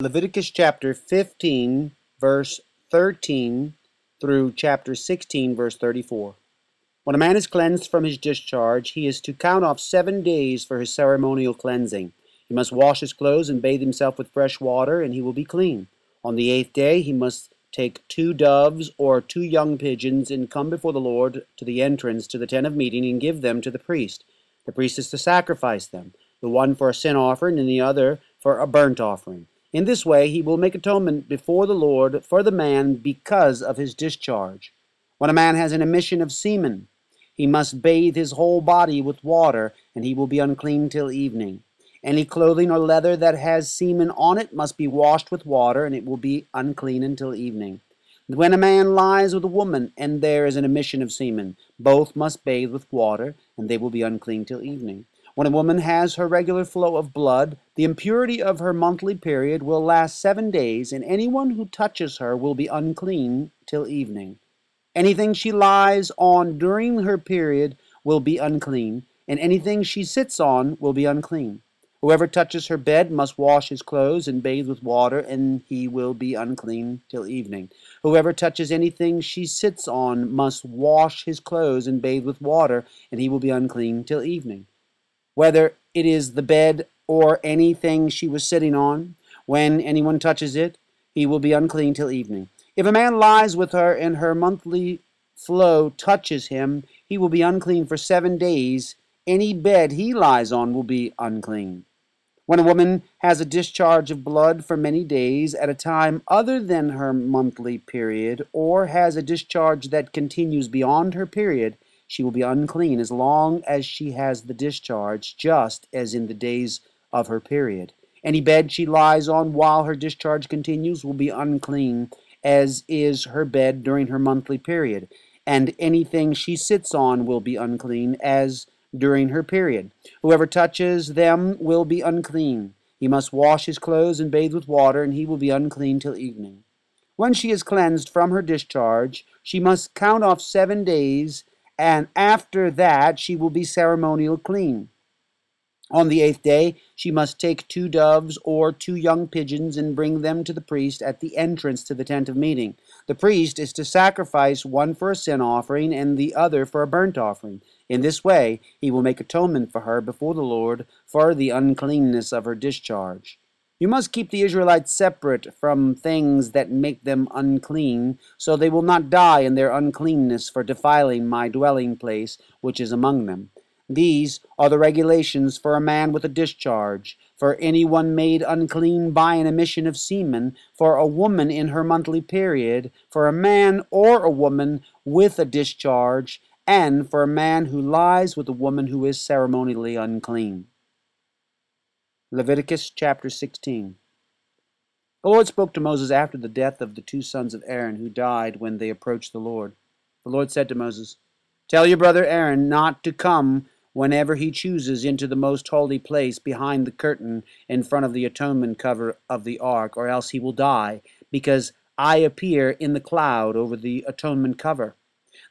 Leviticus chapter 15, verse 13 through chapter 16, verse 34. When a man is cleansed from his discharge, he is to count off seven days for his ceremonial cleansing. He must wash his clothes and bathe himself with fresh water, and he will be clean. On the eighth day, he must take two doves or two young pigeons and come before the Lord to the entrance to the tent of meeting and give them to the priest. The priest is to sacrifice them, the one for a sin offering and the other for a burnt offering. In this way, he will make atonement before the Lord for the man because of his discharge. When a man has an emission of semen, he must bathe his whole body with water, and he will be unclean till evening. Any clothing or leather that has semen on it must be washed with water, and it will be unclean until evening. When a man lies with a woman, and there is an emission of semen, both must bathe with water, and they will be unclean till evening. When a woman has her regular flow of blood, the impurity of her monthly period will last seven days, and anyone who touches her will be unclean till evening. Anything she lies on during her period will be unclean, and anything she sits on will be unclean. Whoever touches her bed must wash his clothes and bathe with water, and he will be unclean till evening. Whoever touches anything she sits on must wash his clothes and bathe with water, and he will be unclean till evening whether it is the bed or anything she was sitting on. When anyone touches it, he will be unclean till evening. If a man lies with her and her monthly flow touches him, he will be unclean for seven days. Any bed he lies on will be unclean. When a woman has a discharge of blood for many days at a time other than her monthly period, or has a discharge that continues beyond her period, she will be unclean as long as she has the discharge, just as in the days of her period. Any bed she lies on while her discharge continues will be unclean, as is her bed during her monthly period, and anything she sits on will be unclean, as during her period. Whoever touches them will be unclean. He must wash his clothes and bathe with water, and he will be unclean till evening. When she is cleansed from her discharge, she must count off seven days and after that she will be ceremonial clean. On the eighth day, she must take two doves or two young pigeons and bring them to the priest at the entrance to the tent of meeting. The priest is to sacrifice one for a sin offering and the other for a burnt offering. In this way, he will make atonement for her before the Lord for the uncleanness of her discharge. You must keep the Israelites separate from things that make them unclean, so they will not die in their uncleanness for defiling my dwelling place which is among them. These are the regulations for a man with a discharge, for any one made unclean by an emission of semen, for a woman in her monthly period, for a man or a woman with a discharge, and for a man who lies with a woman who is ceremonially unclean. Leviticus chapter 16. The Lord spoke to Moses after the death of the two sons of Aaron who died when they approached the Lord. The Lord said to Moses, Tell your brother Aaron not to come whenever he chooses into the most holy place behind the curtain in front of the atonement cover of the ark, or else he will die, because I appear in the cloud over the atonement cover.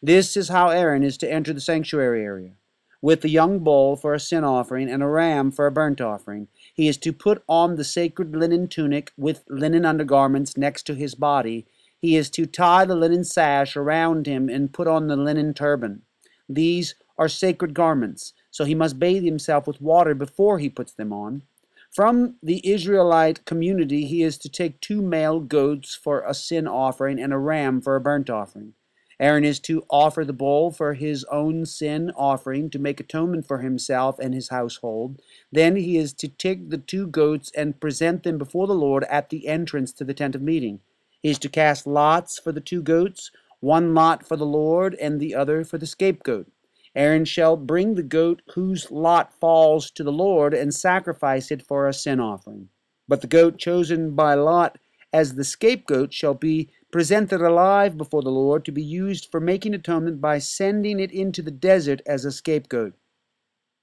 This is how Aaron is to enter the sanctuary area with the young bull for a sin offering and a ram for a burnt offering. He is to put on the sacred linen tunic with linen undergarments next to his body. He is to tie the linen sash around him and put on the linen turban. These are sacred garments, so he must bathe himself with water before he puts them on. From the Israelite community, he is to take two male goats for a sin offering and a ram for a burnt offering. Aaron is to offer the bull for his own sin offering to make atonement for himself and his household. Then he is to take the two goats and present them before the Lord at the entrance to the tent of meeting. He is to cast lots for the two goats, one lot for the Lord and the other for the scapegoat. Aaron shall bring the goat whose lot falls to the Lord and sacrifice it for a sin offering. But the goat chosen by lot as the scapegoat shall be presented alive before the Lord to be used for making atonement by sending it into the desert as a scapegoat.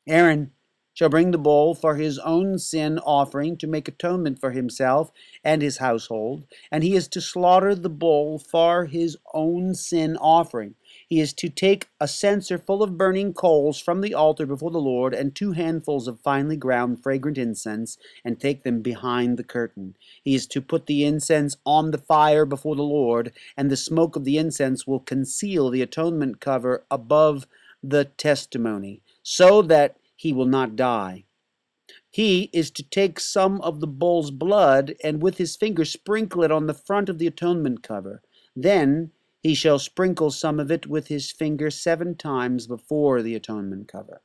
Aaron shall bring the bull for his own sin offering to make atonement for himself and his household, and he is to slaughter the bull for his own sin offering. He is to take a censer full of burning coals from the altar before the Lord, and two handfuls of finely ground fragrant incense, and take them behind the curtain. He is to put the incense on the fire before the Lord, and the smoke of the incense will conceal the atonement cover above the testimony, so that he will not die. He is to take some of the bull's blood and with his finger sprinkle it on the front of the atonement cover. Then he shall sprinkle some of it with his finger seven times before the atonement cover.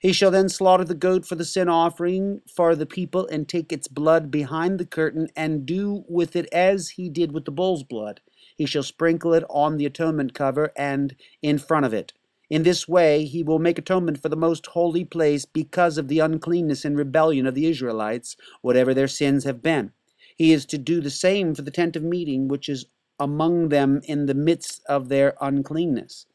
He shall then slaughter the goat for the sin offering for the people and take its blood behind the curtain and do with it as he did with the bull's blood. He shall sprinkle it on the atonement cover and in front of it. In this way he will make atonement for the most holy place because of the uncleanness and rebellion of the Israelites, whatever their sins have been. He is to do the same for the tent of meeting, which is among them in the midst of their uncleanness.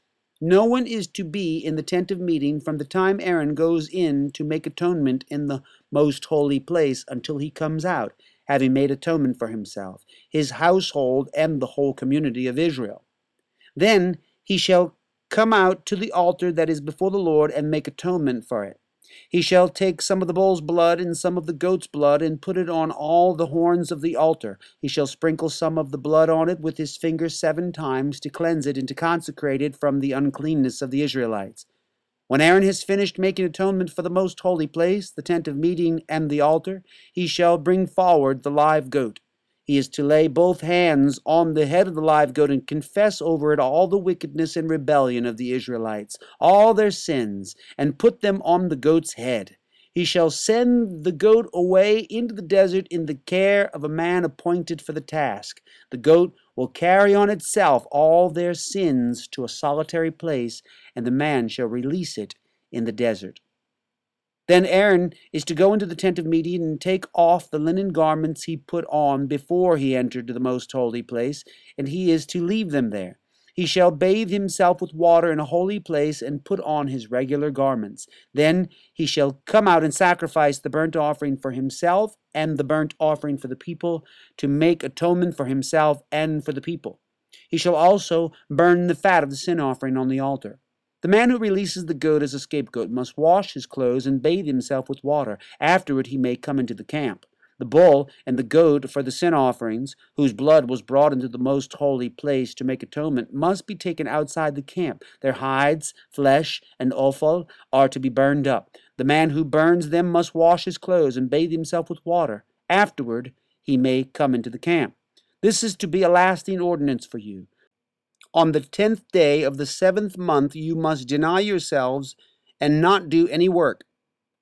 No one is to be in the tent of meeting from the time Aaron goes in to make atonement in the most holy place until he comes out, having made atonement for himself, his household, and the whole community of Israel. Then he shall come out to the altar that is before the Lord and make atonement for it. He shall take some of the bull's blood and some of the goat's blood and put it on all the horns of the altar. He shall sprinkle some of the blood on it with his finger seven times to cleanse it and to consecrate it from the uncleanness of the Israelites. When Aaron has finished making atonement for the most holy place, the tent of meeting, and the altar, he shall bring forward the live goat. He is to lay both hands on the head of the live goat and confess over it all the wickedness and rebellion of the Israelites, all their sins, and put them on the goat's head. He shall send the goat away into the desert in the care of a man appointed for the task. The goat will carry on itself all their sins to a solitary place, and the man shall release it in the desert. Then Aaron is to go into the tent of meeting and take off the linen garments he put on before he entered the most holy place, and he is to leave them there. He shall bathe himself with water in a holy place and put on his regular garments. Then he shall come out and sacrifice the burnt offering for himself and the burnt offering for the people to make atonement for himself and for the people. He shall also burn the fat of the sin offering on the altar. The man who releases the goat as a scapegoat must wash his clothes and bathe himself with water. Afterward he may come into the camp. The bull and the goat for the sin offerings, whose blood was brought into the most holy place to make atonement, must be taken outside the camp. Their hides, flesh, and offal are to be burned up. The man who burns them must wash his clothes and bathe himself with water. Afterward he may come into the camp. This is to be a lasting ordinance for you. On the tenth day of the seventh month you must deny yourselves and not do any work,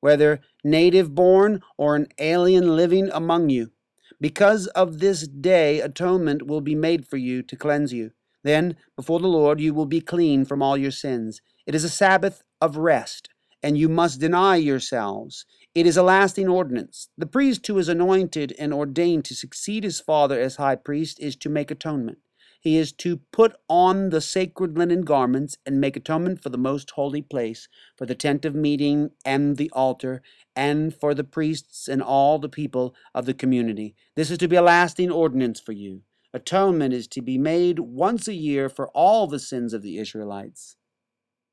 whether native born or an alien living among you. Because of this day atonement will be made for you to cleanse you. Then, before the Lord, you will be clean from all your sins. It is a Sabbath of rest, and you must deny yourselves. It is a lasting ordinance. The priest who is anointed and ordained to succeed his father as high priest is to make atonement. He is to put on the sacred linen garments and make atonement for the most holy place, for the tent of meeting and the altar, and for the priests and all the people of the community. This is to be a lasting ordinance for you. Atonement is to be made once a year for all the sins of the Israelites.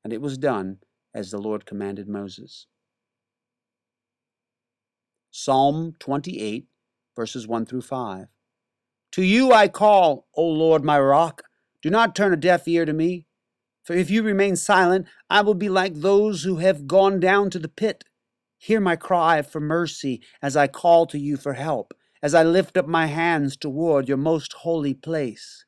And it was done as the Lord commanded Moses. Psalm 28, verses 1 through 5. To you I call, O Lord my rock. Do not turn a deaf ear to me. For if you remain silent, I will be like those who have gone down to the pit. Hear my cry for mercy as I call to you for help, as I lift up my hands toward your most holy place.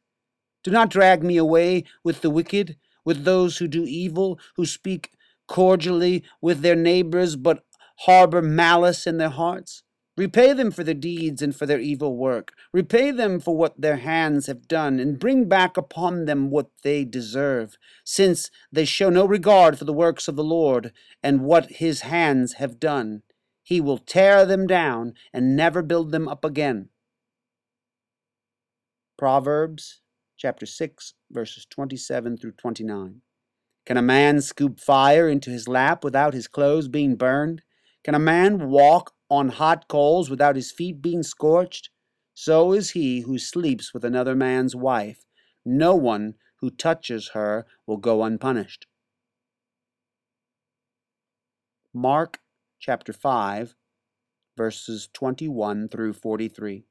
Do not drag me away with the wicked, with those who do evil, who speak cordially with their neighbors, but harbor malice in their hearts. Repay them for their deeds and for their evil work. Repay them for what their hands have done, and bring back upon them what they deserve, since they show no regard for the works of the Lord and what his hands have done. He will tear them down and never build them up again. Proverbs chapter 6, verses 27 through 29. Can a man scoop fire into his lap without his clothes being burned? Can a man walk on hot coals without his feet being scorched? So is he who sleeps with another man's wife. No one who touches her will go unpunished. Mark chapter 5, verses 21 through 43.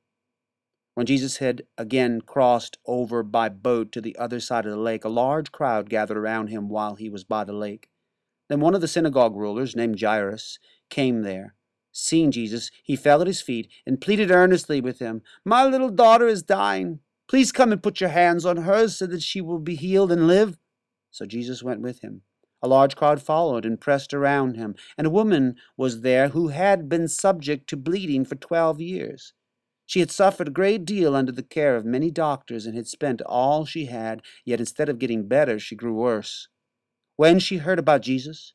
When Jesus had again crossed over by boat to the other side of the lake, a large crowd gathered around him while he was by the lake. Then one of the synagogue rulers, named Jairus, came there. Seeing Jesus, he fell at his feet and pleaded earnestly with him, My little daughter is dying. Please come and put your hands on her so that she will be healed and live. So Jesus went with him. A large crowd followed and pressed around him, and a woman was there who had been subject to bleeding for twelve years. She had suffered a great deal under the care of many doctors and had spent all she had, yet instead of getting better, she grew worse. When she heard about Jesus,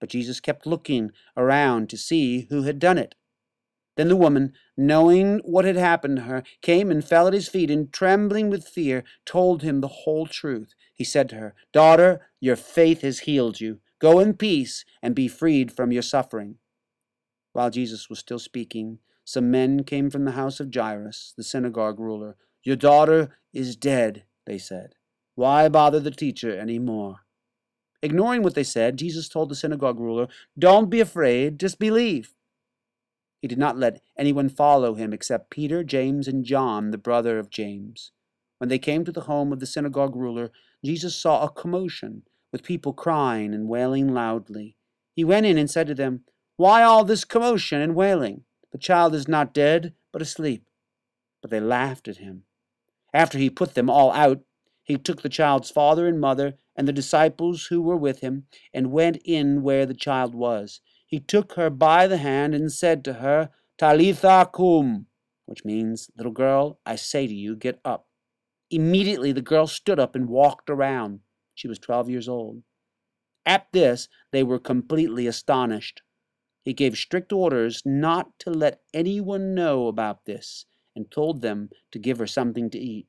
But Jesus kept looking around to see who had done it. Then the woman, knowing what had happened to her, came and fell at his feet, and trembling with fear, told him the whole truth. He said to her, Daughter, your faith has healed you. Go in peace and be freed from your suffering. While Jesus was still speaking, some men came from the house of Jairus, the synagogue ruler. Your daughter is dead, they said. Why bother the teacher any more? Ignoring what they said, Jesus told the synagogue ruler, Don't be afraid, just believe. He did not let anyone follow him except Peter, James, and John, the brother of James. When they came to the home of the synagogue ruler, Jesus saw a commotion, with people crying and wailing loudly. He went in and said to them, Why all this commotion and wailing? The child is not dead, but asleep. But they laughed at him. After he put them all out, he took the child's father and mother and the disciples who were with him, and went in where the child was. He took her by the hand and said to her, Talitha cum, which means, Little girl, I say to you, get up. Immediately the girl stood up and walked around. She was twelve years old. At this, they were completely astonished. He gave strict orders not to let anyone know about this, and told them to give her something to eat.